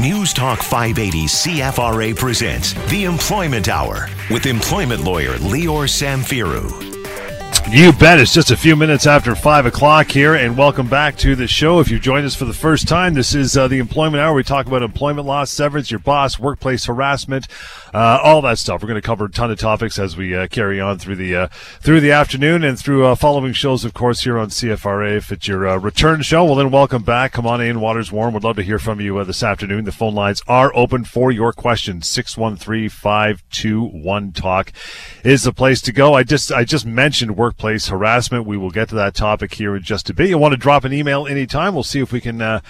News Talk 580 CFRA presents The Employment Hour with employment lawyer Lior Samfiru. You bet. It's just a few minutes after 5 o'clock here, and welcome back to the show. If you've joined us for the first time, this is uh, the Employment Hour. We talk about employment law, severance, your boss, workplace harassment, uh, all that stuff. We're going to cover a ton of topics as we uh, carry on through the uh, through the afternoon and through uh, following shows, of course, here on CFRA. If it's your uh, return show, well, then welcome back. Come on in. Water's warm. We'd love to hear from you this afternoon. The phone lines are open for your questions. 613-521-TALK is the place to go. I just I just mentioned workplace harassment. We will get to that topic here in just a bit. You want to drop an email anytime. We'll see if we can, uh,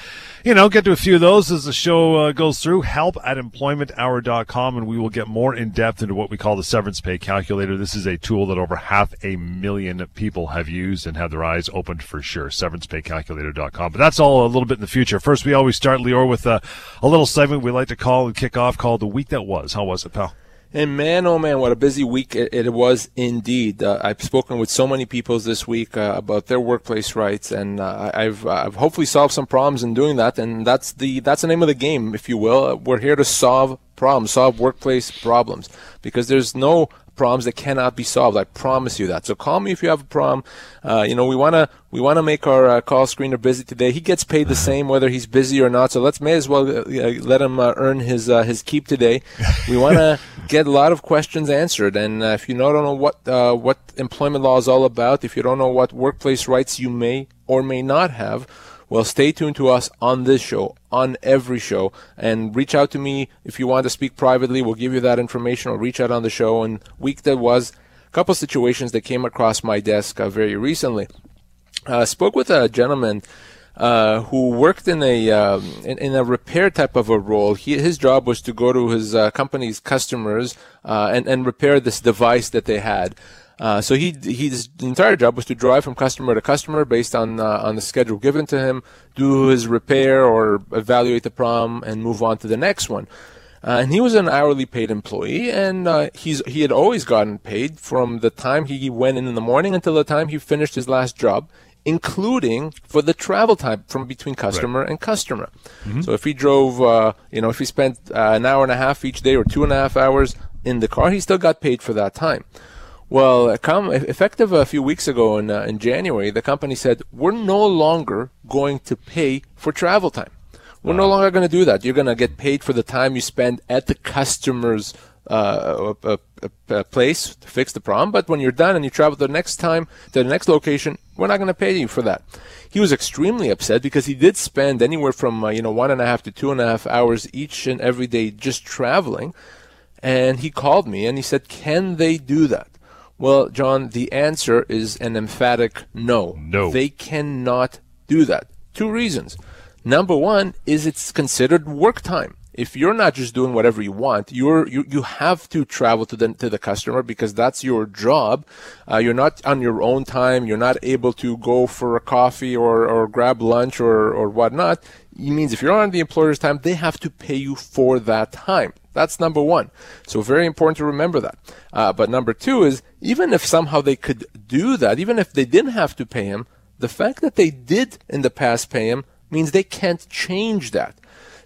you know, get to a few of those as the show uh, goes through. Help at employmenthour.com, and we will get more in depth into what we call the severance pay calculator. This is a tool that over half a million people have used and have their eyes opened for sure. Severancepaycalculator.com. But that's all a little bit in the future. First, we always start, Lior, with a, a little segment we like to call and kick off called The Week That Was. How was it, pal? And man, oh man, what a busy week it, it was indeed. Uh, I've spoken with so many people this week uh, about their workplace rights, and uh, I've I've hopefully solved some problems in doing that. And that's the that's the name of the game, if you will. We're here to solve problems, solve workplace problems, because there's no problems that cannot be solved. I promise you that. So call me if you have a problem. Uh, you know, we wanna we wanna make our uh, call screener busy today. He gets paid the same whether he's busy or not. So let's may as well uh, let him uh, earn his uh, his keep today. We wanna get a lot of questions answered. And uh, if you don't know what what employment law is all about, if you don't know what workplace rights you may or may not have well, stay tuned to us on this show, on every show, and reach out to me if you want to speak privately. We'll give you that information or reach out on the show. And week that was a couple situations that came across my desk uh, very recently. I uh, spoke with a gentleman uh, who worked in a um, in, in, a repair type of a role. He, his job was to go to his uh, company's customers uh, and and repair this device that they had. Uh, so he his entire job was to drive from customer to customer based on uh, on the schedule given to him, do his repair or evaluate the problem, and move on to the next one. Uh, and he was an hourly paid employee, and uh, he's he had always gotten paid from the time he went in in the morning until the time he finished his last job, including for the travel time from between customer right. and customer. Mm-hmm. So if he drove, uh, you know, if he spent uh, an hour and a half each day or two and a half hours in the car, he still got paid for that time. Well, effective a few weeks ago in, uh, in January, the company said, we're no longer going to pay for travel time. We're wow. no longer going to do that. You're going to get paid for the time you spend at the customer's uh, a, a, a place to fix the problem. But when you're done and you travel the next time to the next location, we're not going to pay you for that. He was extremely upset because he did spend anywhere from uh, you know one and a half to two and a half hours each and every day just traveling. And he called me and he said, "Can they do that?" Well, John, the answer is an emphatic no. No. They cannot do that. Two reasons. Number one is it's considered work time. If you're not just doing whatever you want, you're you, you have to travel to the to the customer because that's your job. Uh, you're not on your own time. You're not able to go for a coffee or, or grab lunch or or whatnot. It means if you're on the employer's time, they have to pay you for that time. That's number one. So very important to remember that. Uh, but number two is even if somehow they could do that, even if they didn't have to pay him, the fact that they did in the past pay him means they can't change that.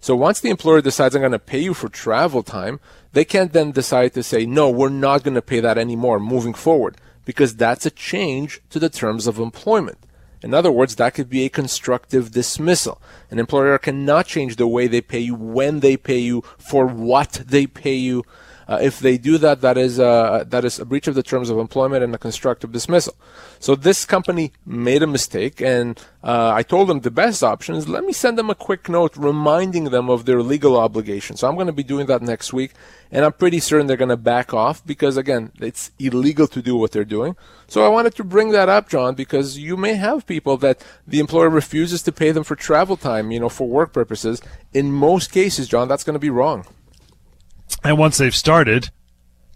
So once the employer decides I'm going to pay you for travel time, they can't then decide to say, no, we're not going to pay that anymore moving forward because that's a change to the terms of employment. In other words, that could be a constructive dismissal. An employer cannot change the way they pay you, when they pay you, for what they pay you. Uh, if they do that, that is uh, that is a breach of the terms of employment and a constructive dismissal. So this company made a mistake, and uh, I told them the best option is let me send them a quick note reminding them of their legal obligation. So I'm going to be doing that next week, and I'm pretty certain they're going to back off because again, it's illegal to do what they're doing. So I wanted to bring that up, John, because you may have people that the employer refuses to pay them for travel time, you know, for work purposes. In most cases, John, that's going to be wrong. And once they've started,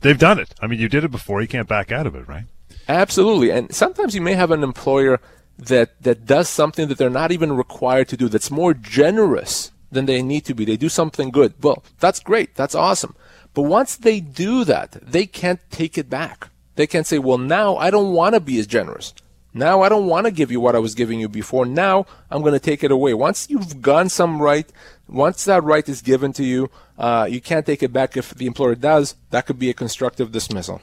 they've done it. I mean, you did it before. You can't back out of it, right? Absolutely. And sometimes you may have an employer that, that does something that they're not even required to do, that's more generous than they need to be. They do something good. Well, that's great. That's awesome. But once they do that, they can't take it back. They can't say, well, now I don't want to be as generous. Now I don't want to give you what I was giving you before. Now I'm going to take it away. Once you've gone some right, Once that right is given to you, uh, you can't take it back if the employer does. That could be a constructive dismissal.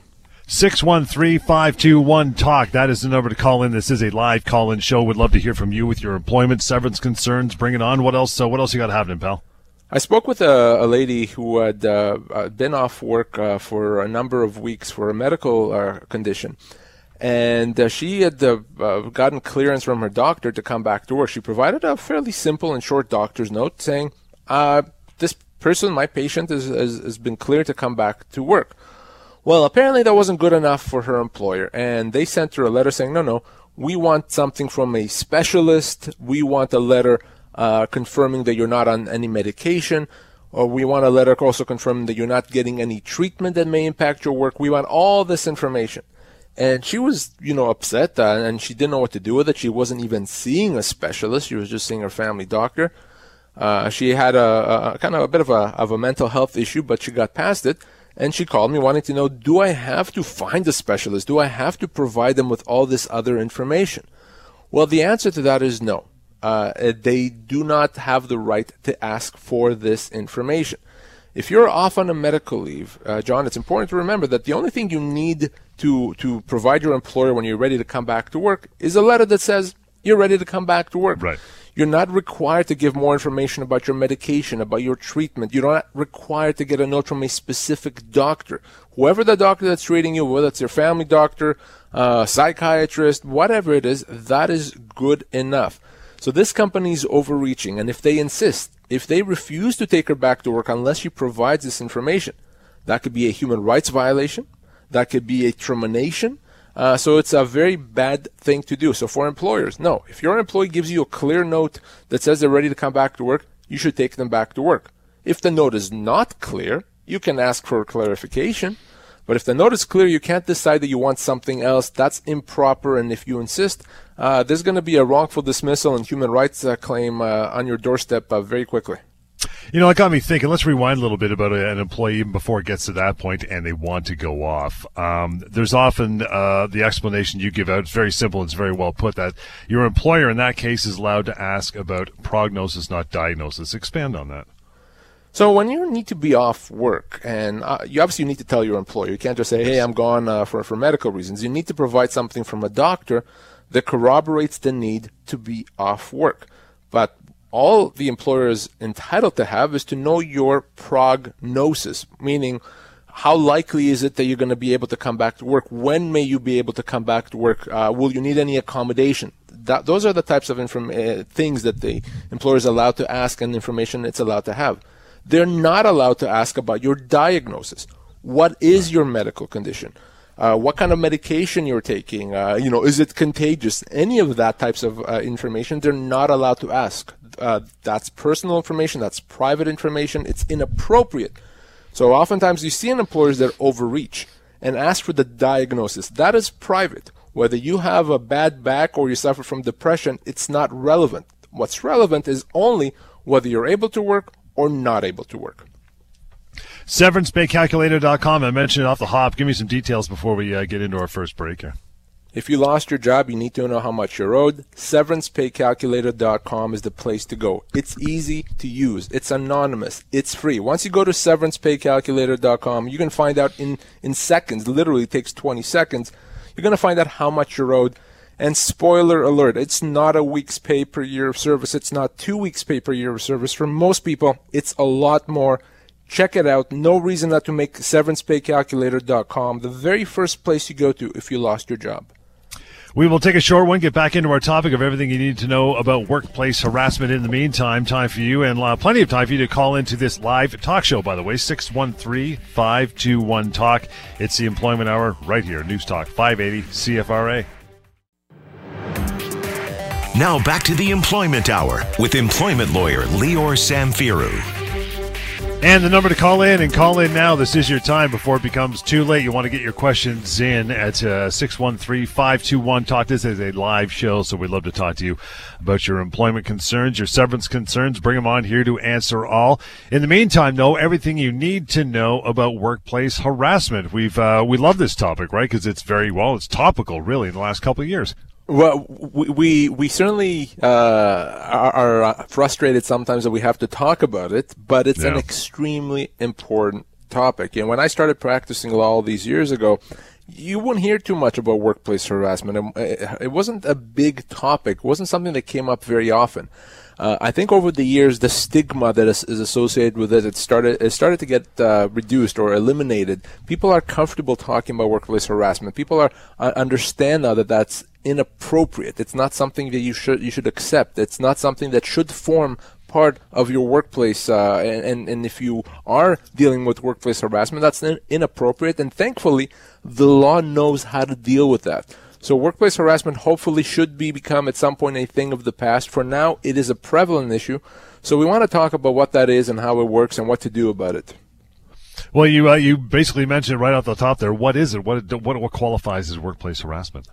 613-521-TALK. That is the number to call in. This is a live call-in show. We'd love to hear from you with your employment severance concerns. Bring it on. What else? So what else you got happening, pal? I spoke with a, a lady who had uh, uh, been off work uh, for a number of weeks for a medical uh, condition. And uh, she had uh, gotten clearance from her doctor to come back to work. She provided a fairly simple and short doctor's note saying, This person, my patient, is, is, has been cleared to come back to work. Well, apparently that wasn't good enough for her employer, and they sent her a letter saying, no, no, we want something from a specialist. We want a letter uh, confirming that you're not on any medication, or we want a letter also confirming that you're not getting any treatment that may impact your work. We want all this information. And she was, you know, upset uh, and she didn't know what to do with it. She wasn't even seeing a specialist. She was just seeing her family doctor. Uh, she had a, a, kind of a bit of a, of a mental health issue, but she got past it and she called me wanting to know do I have to find a specialist? Do I have to provide them with all this other information? Well, the answer to that is no. Uh, they do not have the right to ask for this information. If you're off on a medical leave, uh, John, it's important to remember that the only thing you need to, to provide your employer when you're ready to come back to work is a letter that says you're ready to come back to work. Right. You're not required to give more information about your medication, about your treatment. You're not required to get a note from a specific doctor. Whoever the doctor that's treating you, whether it's your family doctor, uh, psychiatrist, whatever it is, that is good enough. So this company is overreaching, and if they insist, if they refuse to take her back to work unless she provides this information, that could be a human rights violation, that could be a termination, uh, so it's a very bad thing to do. So for employers, no. If your employee gives you a clear note that says they're ready to come back to work, you should take them back to work. If the note is not clear, you can ask for clarification. But if the note is clear, you can't decide that you want something else. That's improper. And if you insist, uh, there's going to be a wrongful dismissal and human rights uh, claim uh, on your doorstep uh, very quickly. You know, it got me thinking. Let's rewind a little bit about an employee even before it gets to that point and they want to go off. Um, there's often uh, the explanation you give out. It's very simple. It's very well put that your employer in that case is allowed to ask about prognosis, not diagnosis. Expand on that. So when you need to be off work, and uh, you obviously need to tell your employer, you can't just say, "Hey, I'm gone uh, for for medical reasons." You need to provide something from a doctor that corroborates the need to be off work. But all the employer is entitled to have is to know your prognosis, meaning how likely is it that you're going to be able to come back to work? When may you be able to come back to work? Uh, will you need any accommodation? That, those are the types of inform- uh, things that the employer is allowed to ask and information it's allowed to have. They're not allowed to ask about your diagnosis. What is your medical condition? Uh, what kind of medication you're taking? Uh, you know, is it contagious? Any of that types of uh, information, they're not allowed to ask uh, that's personal information, that's private information, it's inappropriate. So oftentimes you see in employers that overreach and ask for the diagnosis. That is private. Whether you have a bad back or you suffer from depression, it's not relevant. What's relevant is only whether you're able to work or not able to work. SeverancePayCalculator.com. I mentioned it off the hop. Give me some details before we uh, get into our first break here. If you lost your job, you need to know how much you're owed. SeverancePayCalculator.com is the place to go. It's easy to use. It's anonymous. It's free. Once you go to SeverancePayCalculator.com, you can find out in, in seconds, literally takes 20 seconds, you're going to find out how much you're owed. And spoiler alert, it's not a week's pay per year of service. It's not two weeks pay per year of service. For most people, it's a lot more. Check it out. No reason not to make severancepaycalculator.com the very first place you go to if you lost your job. We will take a short one, get back into our topic of everything you need to know about workplace harassment in the meantime. Time for you and uh, plenty of time for you to call into this live talk show, by the way, 613 521 Talk. It's the Employment Hour right here, News Talk 580 CFRA. Now back to the Employment Hour with employment lawyer Lior Samfiru. And the number to call in and call in now. This is your time before it becomes too late. You want to get your questions in at uh, 613 521 Talk. This is a live show, so we'd love to talk to you about your employment concerns, your severance concerns. Bring them on here to answer all. In the meantime, though, everything you need to know about workplace harassment. We've uh, we love this topic, right? Because it's very well, it's topical, really, in the last couple of years. Well, we we, we certainly uh, are, are, uh, frustrated sometimes that we have to talk about it, but it's yeah. an extremely important topic. And when I started practicing law all these years ago, you wouldn't hear too much about workplace harassment. It wasn't a big topic. It wasn't something that came up very often. Uh, I think over the years, the stigma that is, is, associated with it, it started it started to get uh, reduced or eliminated. People are comfortable talking about workplace harassment. People are uh, understand now that that's inappropriate. It's not something that you should you should accept. It's not something that should form part of your workplace. Uh, and, and, and if you are dealing with workplace harassment, that's inappropriate. And thankfully, the law knows how to deal with that. So workplace harassment hopefully should be become at some point a thing of the past. For now, it is a prevalent issue. So we want to talk about what that is and how it works and what to do about it. Well, you uh, you basically mentioned right off the top there. What is it? What what what qualifies as workplace harassment?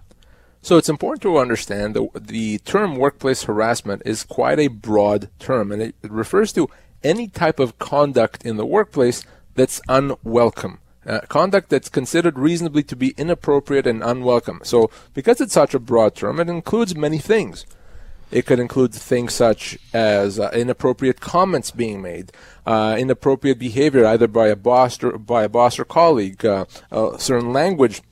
So it's important to understand that the term workplace harassment is quite a broad term, and it, it refers to any type of conduct in the workplace that's unwelcome. Uh, conduct that's considered reasonably to be inappropriate and unwelcome. So, because it's such a broad term, it includes many things. It could include things such as uh, inappropriate comments being made, uh, inappropriate behavior either by a boss or by a boss or colleague, uh, certain language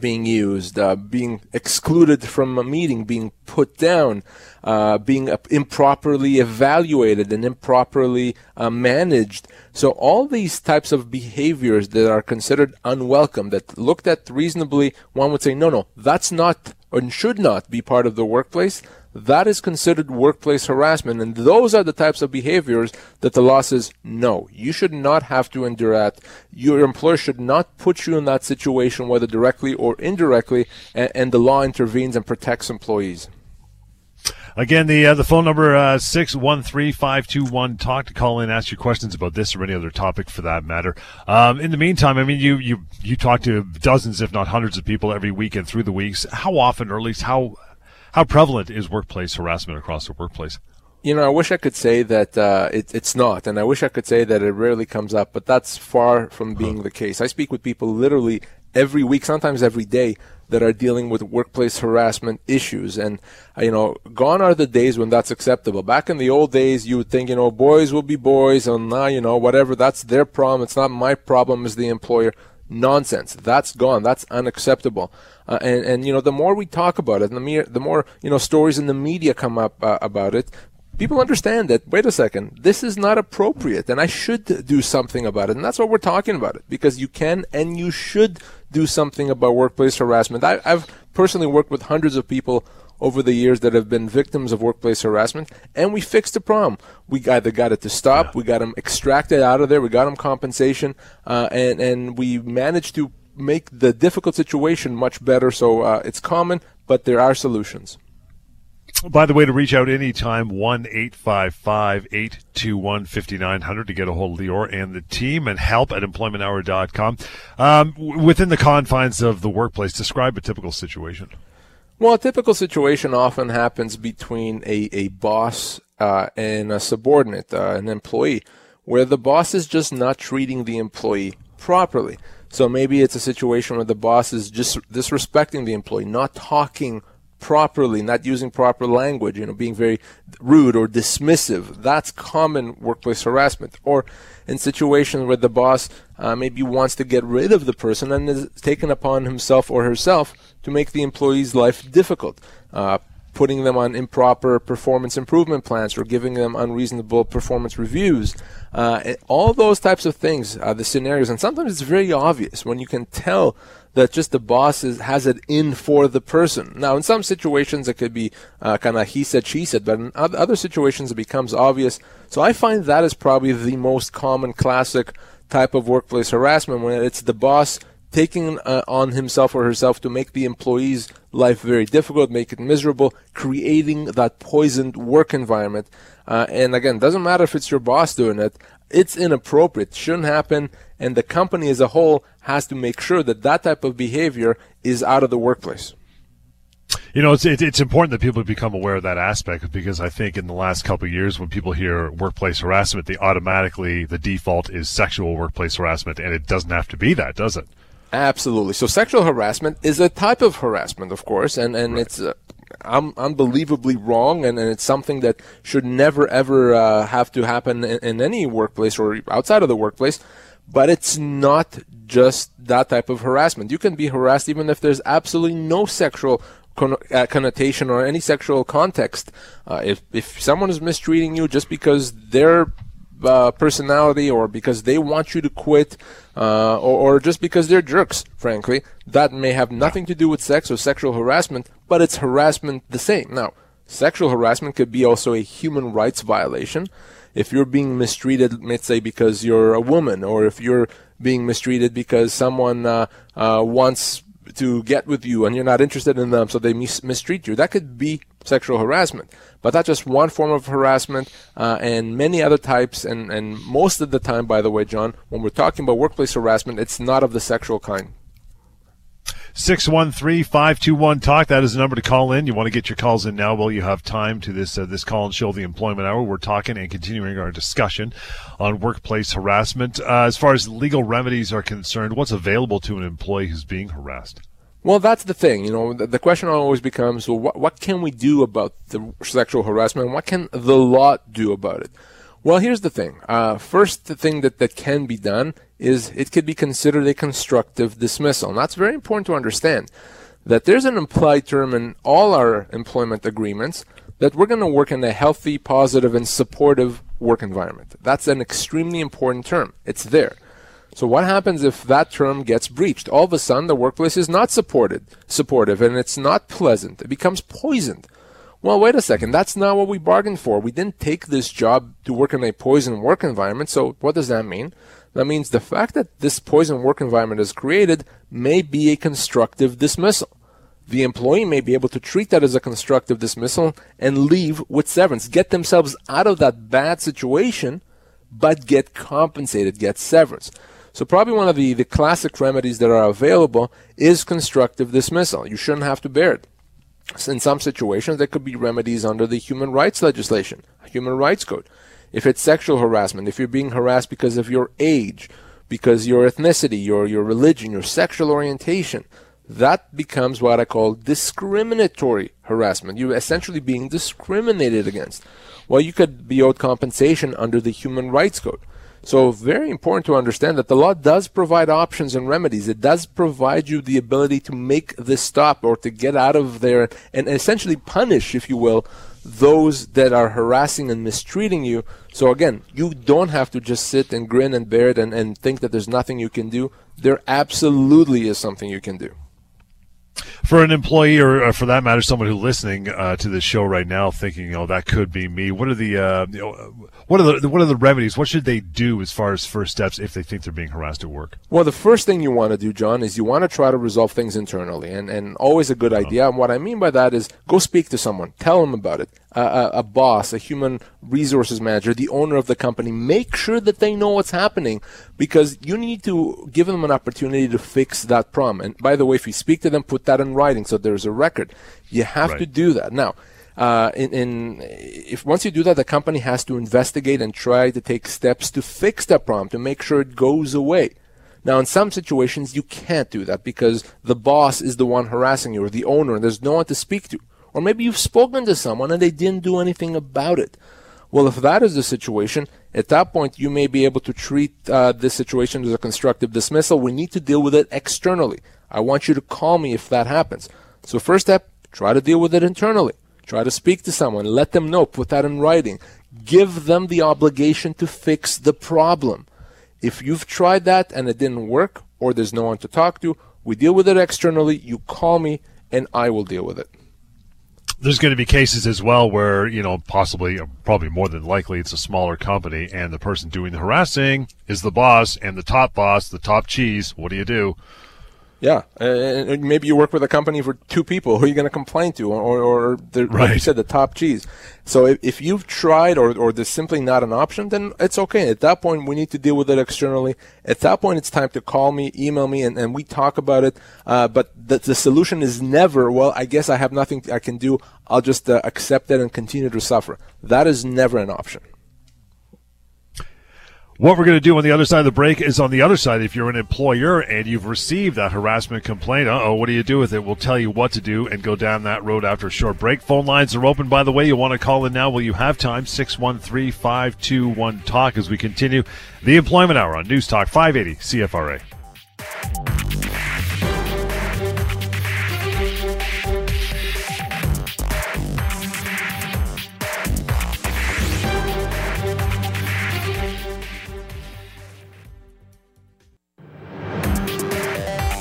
being used, uh, being excluded from a meeting, being put down, uh, being improperly evaluated and improperly uh, managed. So all these types of behaviors that are considered unwelcome, that looked at reasonably, one would say, no, no, that's not and should not be part of the workplace that is considered workplace harassment. And those are the types of behaviors that the law says, no, you should not have to endure that. Your employer should not put you in that situation, whether directly or indirectly, and, and the law intervenes and protects employees. Again, the uh, the phone number uh, six one three five two one. Talk to call in, ask your questions about this or any other topic for that matter. Um, in the meantime, I mean, you you you talk to dozens, if not hundreds, of people every weekend through the weeks. How often, or at least how how prevalent is workplace harassment across the workplace? You know, I wish I could say that uh, it, it's not, and I wish I could say that it rarely comes up, but that's far from being huh. the case. I speak with people literally every week, sometimes every day, that are dealing with workplace harassment issues. And, uh, you know, gone are the days when that's acceptable. Back in the old days, you would think, you know, boys will be boys, and now, you know, whatever, that's their problem. It's not my problem as the employer. Nonsense. That's gone. That's unacceptable. Uh, and, and, you know, the more we talk about it, the, mere, the more, you know, stories in the media come up uh, about it, people understand that, wait a second, this is not appropriate and I should do something about it. And that's what we're talking about it because you can and you should do something about workplace harassment. I, I've personally worked with hundreds of people over the years that have been victims of workplace harassment, and we fixed the problem. We either got it to stop, yeah. we got them extracted out of there, we got them compensation, uh, and and we managed to make the difficult situation much better. So uh, it's common, but there are solutions. By the way, to reach out anytime, 1 855 821 5900 to get a hold of Lior and the team and help at employmenthour.com. Um, within the confines of the workplace, describe a typical situation. Well, a typical situation often happens between a, a boss uh, and a subordinate, uh, an employee, where the boss is just not treating the employee properly. So maybe it's a situation where the boss is just disrespecting the employee, not talking properly, not using proper language, you know, being very rude or dismissive. That's common workplace harassment. Or in situations where the boss uh, maybe wants to get rid of the person and is taken upon himself or herself to make the employee's life difficult. Uh, putting them on improper performance improvement plans or giving them unreasonable performance reviews. Uh, all those types of things the scenarios. And sometimes it's very obvious when you can tell that just the boss is, has it in for the person. Now, in some situations, it could be uh, kind of he said, she said, but in other situations, it becomes obvious. So I find that is probably the most common classic type of workplace harassment when it's the boss taking uh, on himself or herself to make the employee's life very difficult, make it miserable, creating that poisoned work environment. Uh, and again, doesn't matter if it's your boss doing it, it's inappropriate, shouldn't happen, and the company as a whole has to make sure that that type of behavior is out of the workplace. You know, it's it's important that people become aware of that aspect because I think in the last couple of years, when people hear workplace harassment, they automatically the default is sexual workplace harassment, and it doesn't have to be that, does it? Absolutely. So sexual harassment is a type of harassment, of course, and and right. it's uh, un- unbelievably wrong, and, and, it's something that should never ever uh, have to happen in, in any workplace or outside of the workplace. But it's not just that type of harassment. You can be harassed even if there's absolutely no sexual con- uh, connotation or any sexual context. Uh, if if someone is mistreating you just because their uh, personality or because they want you to quit uh, or, or, just because they're jerks, frankly, that may have nothing to do with sex or sexual harassment, but it's harassment the same. Now, sexual harassment could be also a human rights violation. If you're being mistreated, let's say because you're a woman, or if you're being mistreated because someone uh, uh wants to get with you and you're not interested in them, so they mis- mistreat you. That could be sexual harassment. But that's just one form of harassment, uh, and many other types. And, and most of the time, by the way, John, when we're talking about workplace harassment, it's not of the sexual kind. 613-521-TALK. That is the number to call in. You want to get your calls in now while you have time to this uh, this call and show the employment hour. We're talking and continuing our discussion on workplace harassment. Uh, as far as legal remedies are concerned, what's available to an employee who's being harassed? Well, that's the thing. You know, the, question always becomes, well, what, what can we do about the sexual harassment? What can the law do about it? Well, here's the thing. Uh, first, the thing that, that can be done is it could be considered a constructive dismissal. And that's very important to understand that there's an implied term in all our employment agreements that we're going to work in a healthy, positive, and supportive work environment. That's an extremely important term. It's there. So what happens if that term gets breached? All of a sudden, the workplace is not supported, supportive, and it's not pleasant. It becomes poisoned. Well, wait a second. That's not what we bargained for. We didn't take this job to work in a poison work environment. So what does that mean? That means the fact that this poison work environment is created may be a constructive dismissal. The employee may be able to treat that as a constructive dismissal and leave with severance, get themselves out of that bad situation, but get compensated, get severance. So probably one of the, the classic remedies that are available is constructive dismissal. You shouldn't have to bear it. So in some situations, there could be remedies under the human rights legislation, human rights code. If it's sexual harassment, if you're being harassed because of your age, because your ethnicity, your, your religion, your sexual orientation, that becomes what I call discriminatory harassment. You're essentially being discriminated against. Well, you could be owed compensation under the human rights code. So very important to understand that the law does provide options and remedies. It does provide you the ability to make this stop or to get out of there and essentially punish, if you will, those that are harassing and mistreating you. So again, you don't have to just sit and grin and bear it and, and think that there's nothing you can do. There absolutely is something you can do for an employee or, or, for that matter, someone who's listening uh, to this show right now, thinking, "Oh, that could be me." What are the, uh, you know, what are the what are the remedies? What should they do as far as first steps if they think they're being harassed at work? Well, the first thing you want to do, John, is you want to try to resolve things internally, and and always a good oh. idea. And what I mean by that is go speak to someone, tell them about it. A, a boss, a human resources manager, the owner of the company, make sure that they know what's happening because you need to give them an opportunity to fix that problem. And by the way, if you speak to them, put that in writing so there's a record. You have right. to do that. Now, uh, in, in, if once you do that, the company has to investigate and try to take steps to fix that problem to make sure it goes away. Now, in some situations, you can't do that because the boss is the one harassing you or the owner, and there's no one to speak to. Or maybe you've spoken to someone and they didn't do anything about it. Well, if that is the situation, at that point, you may be able to treat uh, this situation as a constructive dismissal. We need to deal with it externally. I want you to call me if that happens. So, first step, try to deal with it internally. Try to speak to someone, let them know, put that in writing. Give them the obligation to fix the problem. If you've tried that and it didn't work, or there's no one to talk to, we deal with it externally. You call me, and I will deal with it there's going to be cases as well where you know possibly uh, probably more than likely it's a smaller company and the person doing the harassing is the boss and the top boss the top cheese what do you do yeah, uh, maybe you work with a company for two people. Who are you going to complain to, or, or the, right. like you said, the top cheese? So if, if you've tried, or or there's simply not an option, then it's okay. At that point, we need to deal with it externally. At that point, it's time to call me, email me, and, and we talk about it. Uh, but the, the solution is never, well, I guess I have nothing I can do. I'll just uh, accept it and continue to suffer. That is never an option. What we're going to do on the other side of the break is on the other side. If you're an employer and you've received that harassment complaint, oh, what do you do with it? We'll tell you what to do and go down that road after a short break. Phone lines are open, by the way. You want to call in now? Will you have time? 613 521 Talk as we continue the employment hour on News Talk 580 CFRA.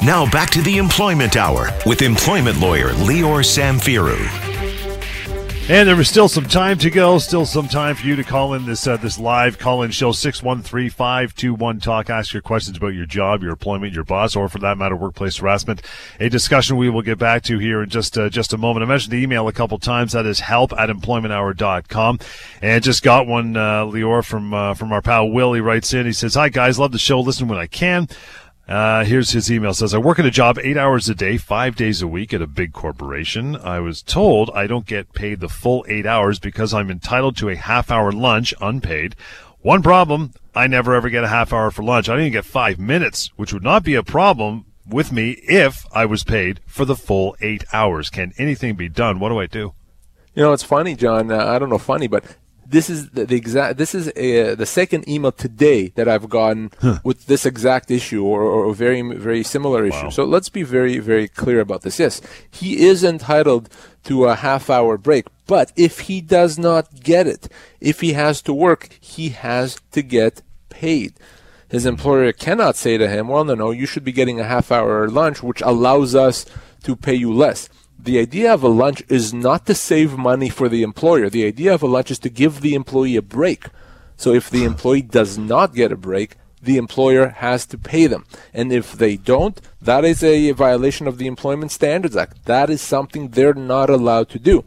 Now back to the Employment Hour with employment lawyer Lior Samfiru. And there is still some time to go. Still some time for you to call in this uh, this live call in show six one three five two one talk. Ask your questions about your job, your employment, your boss, or for that matter, workplace harassment. A discussion we will get back to here in just uh, just a moment. I mentioned the email a couple times. That is help at employmenthour.com. And just got one, uh, from uh, from our pal Will. He writes in. He says, "Hi guys, love the show. Listen when I can." Uh, here's his email. It says, I work at a job eight hours a day, five days a week at a big corporation. I was told I don't get paid the full eight hours because I'm entitled to a half hour lunch unpaid. One problem, I never ever get a half hour for lunch. I don't even get five minutes, which would not be a problem with me if I was paid for the full eight hours. Can anything be done? What do I do? You know, it's funny, John. Uh, I don't know, funny, but this is the, the exact this is a, the second email today that I've gotten huh. with this exact issue or, or, a very very similar issue. Wow. So let's be very very clear about this. Yes, he is entitled to a half hour break, but if he does not get it, if he has to work, he has to get paid. His hmm. employer cannot say to him, "Well, no, no, you should be getting a half hour lunch, which allows us to pay you less." The idea of a lunch is not to save money for the employer. The idea of a lunch is to give the employee a break. So if the employee does not get a break, the employer has to pay them. And if they don't, that is a violation of the Employment Standards Act. That is something they're not allowed to do.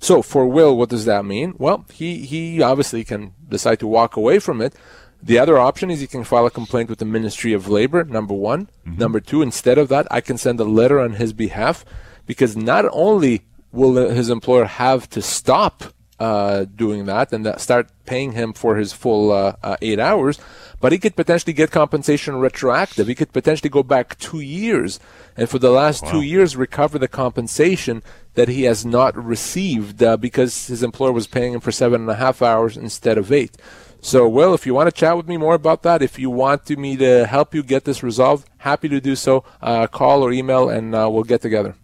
So for Will, what does that mean? Well, he, he obviously can decide to walk away from it. The other option is he can file a complaint with the Ministry of Labor, number one. Mm-hmm. Number two, instead of that, I can send a letter on his behalf because not only will his employer have to stop uh, doing that and that start paying him for his full uh, uh, eight hours, but he could potentially get compensation retroactive. He could potentially go back two years and for the last wow. two years recover the compensation that he has not received uh, because his employer was paying him for seven and a half hours instead of eight. So, Will, if you want to chat with me more about that, if you want to me to help you get this resolved, happy to do so. Uh, call or email, and uh, we'll get together.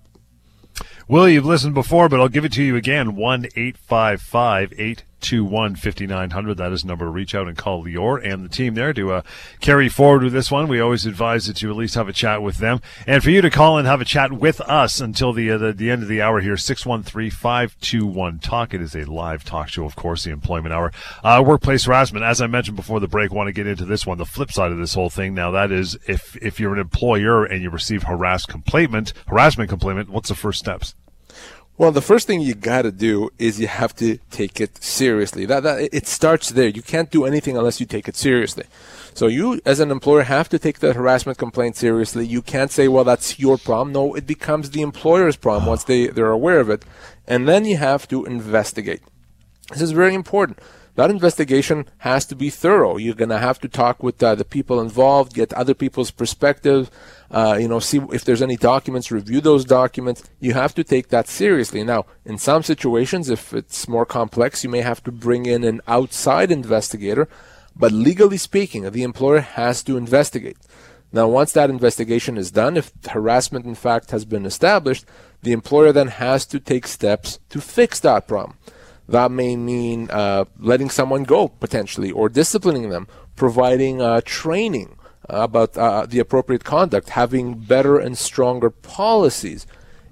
Will, you've listened before, but I'll give it to you again. 1 855 821 5900. That is the number to reach out and call Lior and the team there to uh, carry forward with this one. We always advise that you at least have a chat with them. And for you to call and have a chat with us until the, uh, the, the, end of the hour here, 613 521 Talk. It is a live talk show, of course, the employment hour. Uh, workplace harassment, as I mentioned before the break, want to get into this one. The flip side of this whole thing now, that is if, if you're an employer and you receive harass complaint, harassment complaint, what's the first steps? Well, the first thing you got to do is you have to take it seriously. That, that it starts there. You can't do anything unless you take it seriously. So you, as an employer, have to take the harassment complaint seriously. You can't say, "Well, that's your problem." No, it becomes the employer's problem once they they're aware of it, and then you have to investigate. This is very important that investigation has to be thorough. You're going to have to talk with uh, the people involved, get other people's perspective, uh, you know, see if there's any documents, review those documents. You have to take that seriously. Now, in some situations, if it's more complex, you may have to bring in an outside investigator, but legally speaking, the employer has to investigate. Now, once that investigation is done, if harassment in fact has been established, the employer then has to take steps to fix that problem. That may mean uh, letting someone go potentially, or disciplining them, providing uh, training about uh, the appropriate conduct, having better and stronger policies.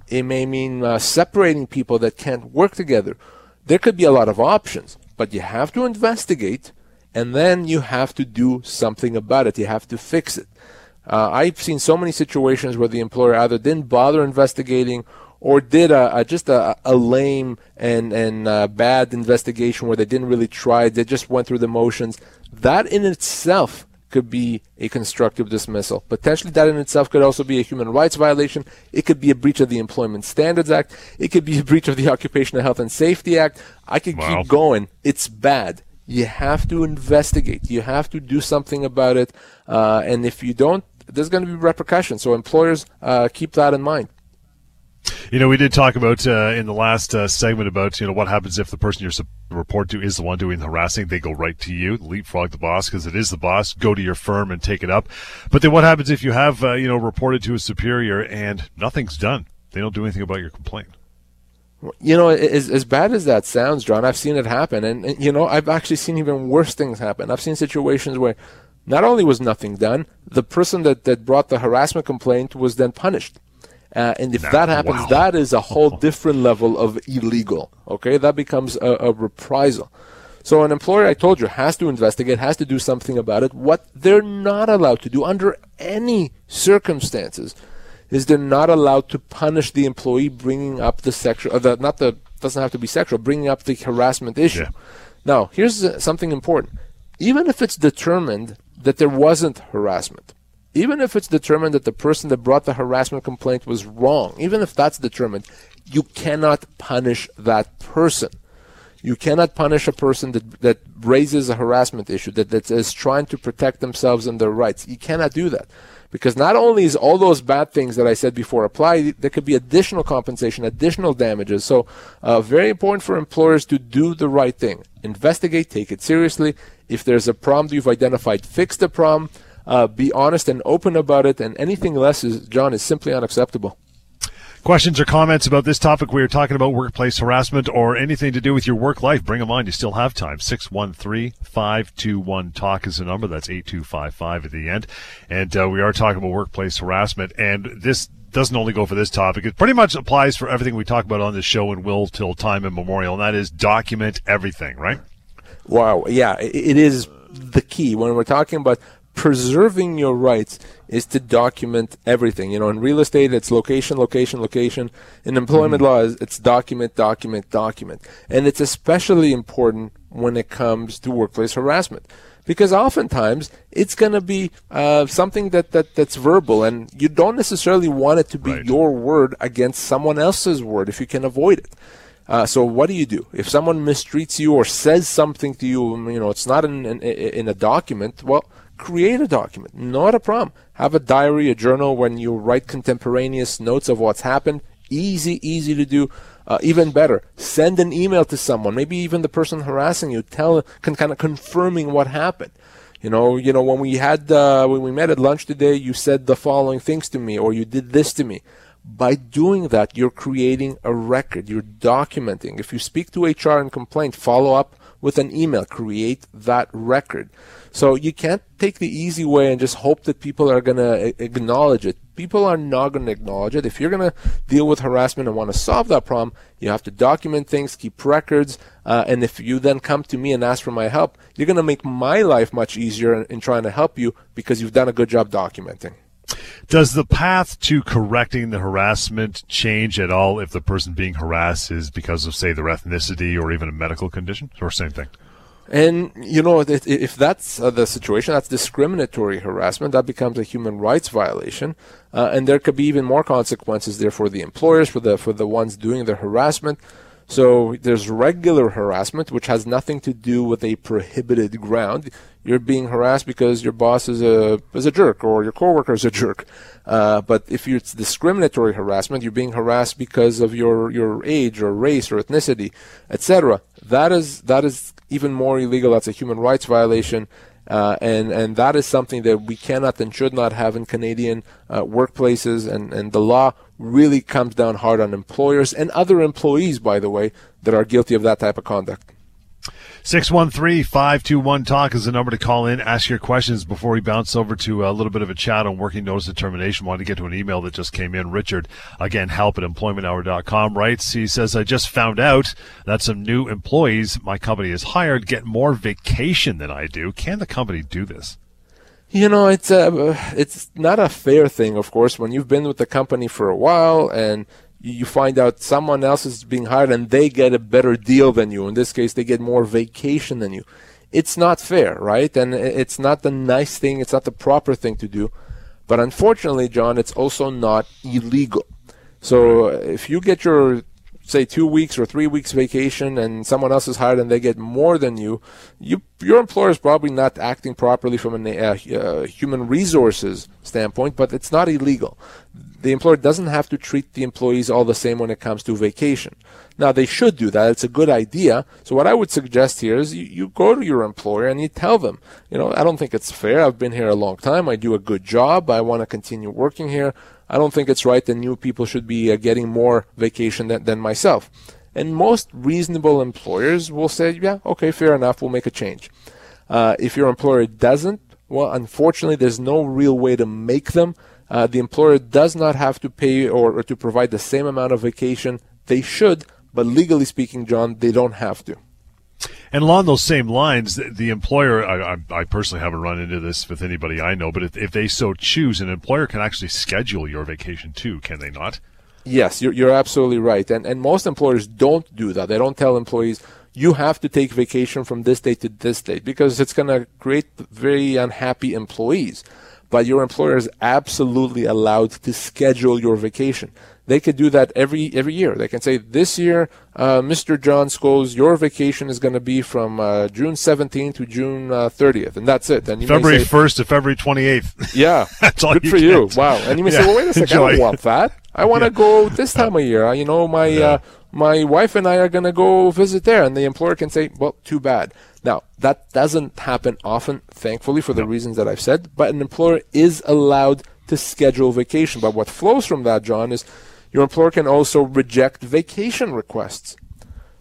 It may mean uh, separating people that can't work together. There could be a lot of options, but you have to investigate, and then you have to do something about it. You have to fix it. Uh, I've seen so many situations where the employer either didn't bother investigating or did a, a just a, a, lame and and uh, bad investigation where they didn't really try, they just went through the motions. That in itself could be a constructive dismissal. Potentially, that in itself could also be a human rights violation. It could be a breach of the Employment Standards Act. It could be a breach of the Occupational Health and Safety Act. I could wow. keep going. It's bad. You have to investigate. You have to do something about it. Uh, and if you don't, there's going to be repercussions. So employers uh, keep that in mind. You know, we did talk about uh, in the last uh, segment about you know what happens if the person you're report to is the one doing the harassing. They go right to you, leapfrog the boss because it is the boss. Go to your firm and take it up. But then what happens if you have uh, you know reported to a superior and nothing's done? They don't do anything about your complaint. You know, as, as bad as that sounds, John, I've seen it happen. And, and, you know, I've actually seen even worse things happen. I've seen situations where not only was nothing done, the person that, that brought the harassment complaint was then punished. Uh, and if that happens, wow. that is a whole different level of illegal. Okay, that becomes a, a, reprisal. So an employer, I told you, has to investigate, has to do something about it. What they're not allowed to do under any circumstances is they're not allowed to punish the employee bringing up the sexual, uh, the, not the doesn't have to be sexual, bringing up the harassment issue. Yeah. Now, here's something important. Even if it's determined that there wasn't harassment, even if it's determined that the person that brought the harassment complaint was wrong, even if that's determined, you cannot punish that person. You cannot punish a person that, that raises a harassment issue, that, that is trying to protect themselves and their rights. You cannot do that. Because not only is all those bad things that I said before apply, there could be additional compensation, additional damages. So, uh, very important for employers to do the right thing. Investigate, take it seriously. If there's a problem you've identified, fix the problem uh, be honest and open about it, and anything less is, John, is simply unacceptable. Questions or comments about this topic? We are talking about workplace harassment or anything to do with your work life. Bring them on. You still have time. 613-521-TALK is the number. That's 8255 at the end. And uh, we are talking about workplace harassment. And this doesn't only go for this topic. It pretty much applies for everything we talk about on this show and will till time immemorial. And that is document everything, right? Wow. Yeah, it is the key when we're talking about preserving your rights is to document everything. You know, in real estate, it's location, location, location. In employment law, it's document, document, document. And it's especially important when it comes to workplace harassment. Because oftentimes it's going to be uh, something that, that that's verbal, and you don't necessarily want it to be right. your word against someone else's word if you can avoid it. Uh, so what do you do if someone mistreats you or says something to you? You know, it's not in in, in a document. Well, create a document, not a problem. Have a diary, a journal when you write contemporaneous notes of what's happened. Easy, easy to do. Uh, even better, send an email to someone, maybe even the person harassing you, tell, can kind of confirming what happened. You know, you know when we had uh, when we met at lunch today, you said the following things to me, or you did this to me. By doing that, you're creating a record. You're documenting. If you speak to HR and complain, follow up with an email. Create that record. So you can't take the easy way and just hope that people are going to acknowledge it. People are not going to acknowledge it. If you're going to deal with harassment and want to solve that problem, you have to document things, keep records, uh, and if you then come to me and ask for my help, you're going to make my life much easier in, in trying to help you because you've done a good job documenting. Does the path to correcting the harassment change at all if the person being harassed is because of, say, their ethnicity or even a medical condition, or same thing? And you know, if that's uh, the situation, that's discriminatory harassment. That becomes a human rights violation, uh, and there could be even more consequences there for the employers, for the for the ones doing the harassment. So there's regular harassment, which has nothing to do with a prohibited ground. You're being harassed because your boss is a is a jerk or your coworker is a jerk. Uh, but if it's discriminatory harassment, you're being harassed because of your your age or race or ethnicity, etc. That is that is even more illegal. That's a human rights violation. Uh, and and that is something that we cannot and should not have in Canadian uh, workplaces, and, and the law really comes down hard on employers and other employees, by the way, that are guilty of that type of conduct. 613-521-TALK is the number to call in. Ask your questions before we bounce over to a little bit of a chat on working notice determination. Want to get to an email that just came in. Richard, again, help at employmenthour.com writes, he says, I just found out that some new employees my company has hired get more vacation than I do. Can the company do this? You know, it's a, uh, it's not a fair thing, of course, when you've been with the company for a while and you find out someone else is being hired and they get a better deal than you. In this case, they get more vacation than you. It's not fair, right? And it's not the nice thing, it's not the proper thing to do. But unfortunately, John, it's also not illegal. So if you get your say two weeks or three weeks vacation and someone else is hired and they get more than you, you your employer is probably not acting properly from a uh, uh, human resources standpoint, but it's not illegal. The employer doesn't have to treat the employees all the same when it comes to vacation. Now they should do that. It's a good idea. So what I would suggest here is you, you go to your employer and you tell them, you know, I don't think it's fair. I've been here a long time. I do a good job. I want to continue working here. I don't think it's right that new people should be uh, getting more vacation than, than myself. And most reasonable employers will say, yeah, okay, fair enough, we'll make a change. Uh, if your employer doesn't, well, unfortunately, there's no real way to make them. Uh, the employer does not have to pay or, or to provide the same amount of vacation. They should, but legally speaking, John, they don't have to. And along those same lines, the, employer, I, I, personally haven't run into this with anybody I know, but if, if they so choose, an employer can actually schedule your vacation too, can they not? Yes, you're, you're absolutely right. And, and most employers don't do that. They don't tell employees, you have to take vacation from this date to this date because it's going to create very unhappy employees. But your employer is absolutely allowed to schedule your vacation they could do that every every year. They can say, this year, uh, Mr. John Scholes, your vacation is going to be from uh, June 17th to June uh, 30th, and that's it. And February say, 1st to February 28th. Yeah, that's all good you for you. Wow. And you may yeah. say, well, wait a second, Enjoy. I don't want that. I want to yeah. go this time of year. You know, my yeah. Uh, my wife and I are going to go visit there, and the employer can say, well, too bad. Now, that doesn't happen often, thankfully, for the reasons that I've said, but an employer is allowed to schedule vacation. But what flows from that, John, is your employer can also reject vacation requests.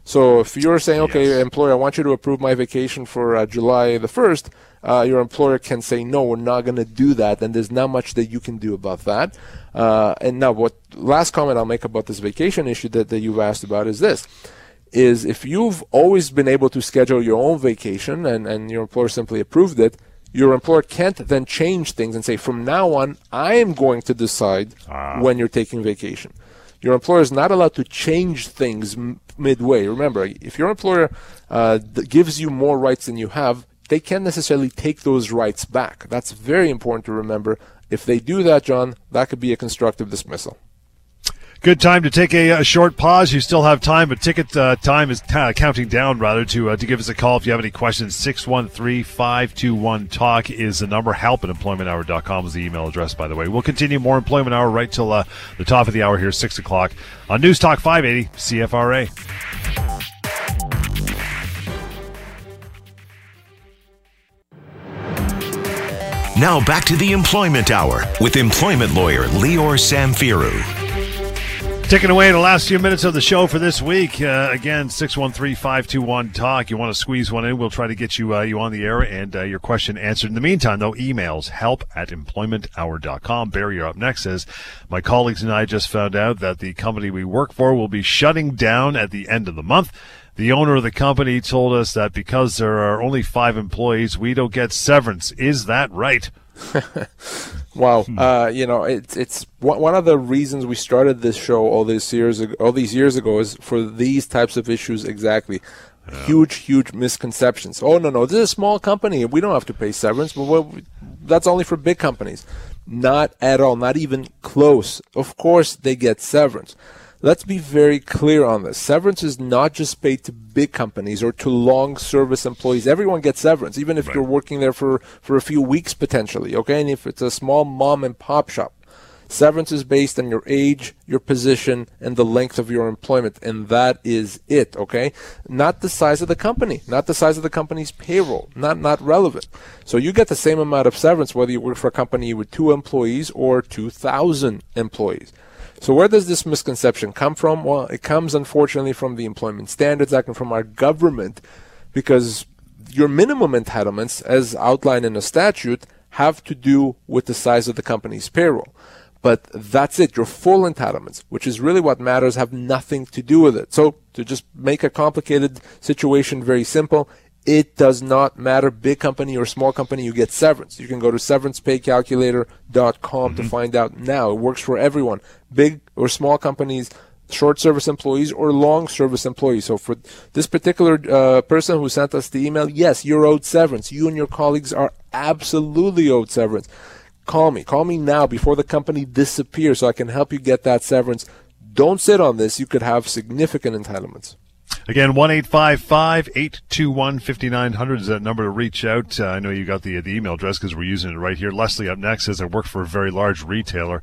So if you're saying, okay, yes. employer, I want you to approve my vacation for uh, July the 1st, uh, your employer can say, no, we're not going to do that, and there's not much that you can do about that. Uh, and now, what last comment I'll make about this vacation issue that, that you've asked about is this is if you've always been able to schedule your own vacation and, and your employer simply approved it, your employer can't then change things and say, from now on, I am going to decide ah. when you're taking vacation. Your employer is not allowed to change things m- midway. Remember, if your employer uh, gives you more rights than you have, they can't necessarily take those rights back. That's very important to remember. If they do that, John, that could be a constructive dismissal. Good time to take a, a, short pause. You still have time, but ticket uh, time is t- counting down rather to uh, to give us a call if you have any questions. 613-521-TALK is the number. Help at employmenthour.com is the email address, by the way. We'll continue more Employment Hour right till uh, the top of the hour here, 6 o'clock on News Talk 580 CFRA. Now back to the Employment Hour with employment lawyer Lior Samfiru. Ticking away in the last few minutes of the show for this week. Uh, again, 613-521-TALK. You want to squeeze one in, we'll try to get you uh, you on the air and uh, your question answered. In the meantime, though, emails help at employmenthour.com. Barry, you're up next. Says, my colleagues and I just found out that the company we work for will be shutting down at the end of the month. The owner of the company told us that because there are only five employees, we don't get severance. Is that right? wow, hmm. uh, you know, it's it's one of the reasons we started this show all these years ago, all these years ago is for these types of issues exactly. Yeah. Huge, huge misconceptions. Oh no, no, this is a small company. We don't have to pay severance, but that's only for big companies. Not at all. Not even close. Of course, they get severance. Let's be very clear on this. Severance is not just paid to big companies or to long service employees. Everyone gets severance, even if right. you're working there for, for a few weeks potentially, okay? And if it's a small mom and pop shop. Severance is based on your age, your position, and the length of your employment, and that is it, okay? Not the size of the company, not the size of the company's payroll, not not relevant. So you get the same amount of severance whether you work for a company with two employees or 2,000 employees. So where does this misconception come from? Well, it comes unfortunately from the Employment Standards Act and from our government because your minimum entitlements, as outlined in a statute, have to do with the size of the company's payroll. But that's it. Your full entitlements, which is really what matters, have nothing to do with it. So to just make a complicated situation very simple, it does not matter big company or small company you get severance. You can go to severancepaycalculator.com mm-hmm. to find out now. It works for everyone big or small companies short service employees or long service employees. So for this particular uh, person who sent us the email yes you're owed severance. You and your colleagues are absolutely owed severance. Call me. Call me now before the company disappears so i can help you get that severance. Don't sit on this. You could have significant entitlements. Again, 1 821 5900 is that number to reach out. Uh, I know you got the, the email address because we're using it right here. Leslie up next says, I work for a very large retailer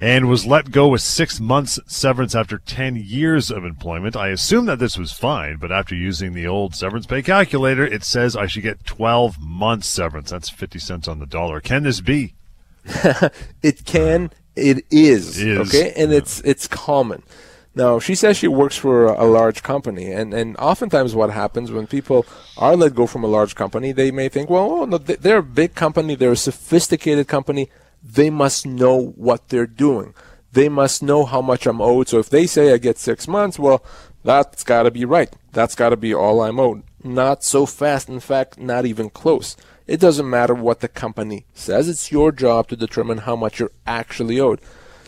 and was let go with six months severance after 10 years of employment. I assume that this was fine, but after using the old severance pay calculator, it says I should get 12 months severance. That's 50 cents on the dollar. Can this be? it can. It is, is. Okay. And yeah. it's, it's common. Now, she says she works for a large company, and, and oftentimes what happens when people are let go from a large company, they may think, well, oh, no, they're a big company, they're a sophisticated company, they must know what they're doing. They must know how much I'm owed. So if they say I get six months, well, that's got to be right. That's got to be all I'm owed. Not so fast. In fact, not even close. It doesn't matter what the company says. It's your job to determine how much you're actually owed.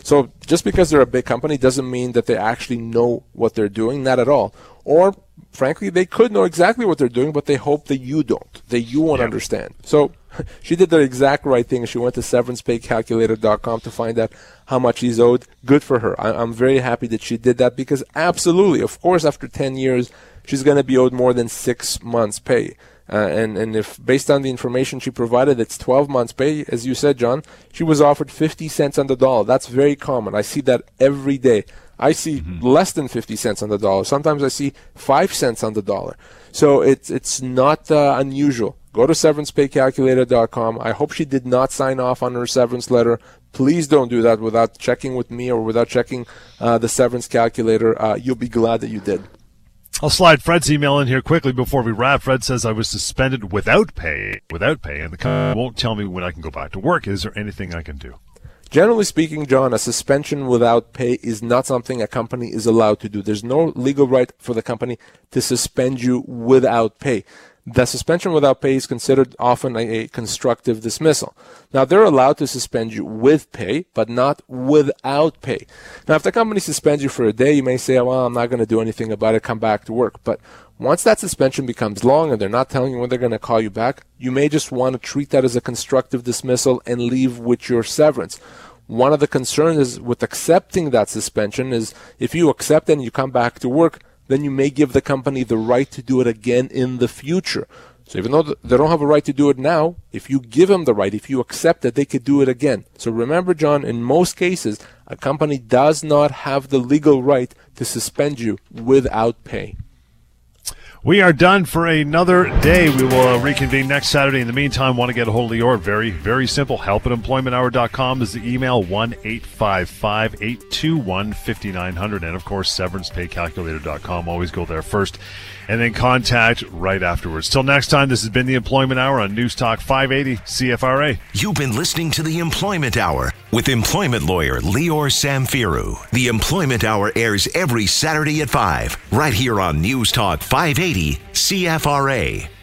So just because they're a big company doesn't mean that they actually know what they're doing. Not at all. Or frankly, they could know exactly what they're doing, but they hope that you don't, that you won't understand. So she did the exact right thing. She went to severancepaycalculator.com to find out how much he's owed. Good for her. I, am very happy that she did that because absolutely, of course, after 10 years, she's going to be owed more than six months' pay. Uh, and and if based on the information she provided, it's 12 months pay, as you said, John. She was offered 50 cents on the dollar. That's very common. I see that every day. I see mm-hmm. less than 50 cents on the dollar. Sometimes I see five cents on the dollar. So it's it's not uh, unusual. Go to severancepaycalculator.com. I hope she did not sign off on her severance letter. Please don't do that without checking with me or without checking uh, the severance calculator. Uh, you'll be glad that you did. I'll slide Fred's email in here quickly before we wrap. Fred says I was suspended without pay, without pay, and the company won't tell me when I can go back to work. Is there anything I can do? Generally speaking, John, a suspension without pay is not something a company is allowed to do. There's no legal right for the company to suspend you without pay. The suspension without pay is considered often a, constructive dismissal. Now, they're allowed to suspend you with pay, but not without pay. Now, if the company suspends you for a day, you may say, well, I'm not going to do anything about it, come back to work. But once that suspension becomes long and they're not telling you when they're going to call you back, you may just want to treat that as a constructive dismissal and leave with your severance. One of the concerns is with accepting that suspension is if you accept it and you come back to work, then you may give the company the right to do it again in the future. So even though they don't have a right to do it now, if you give them the right, if you accept that they could do it again. So remember, John, in most cases, a company does not have the legal right to suspend you without pay. We are done for another day. We will uh, reconvene next Saturday. In the meantime, want to get a hold of Lior? Very, very simple. Help at employmenthour.com is the email 1 855 821 5900. And of course, severancepaycalculator.com. Always go there first and then contact right afterwards. Till next time, this has been the Employment Hour on News Talk 580 CFRA. You've been listening to the Employment Hour with employment lawyer Lior Samfiru. The Employment Hour airs every Saturday at 5 right here on News Talk 580 CFRA.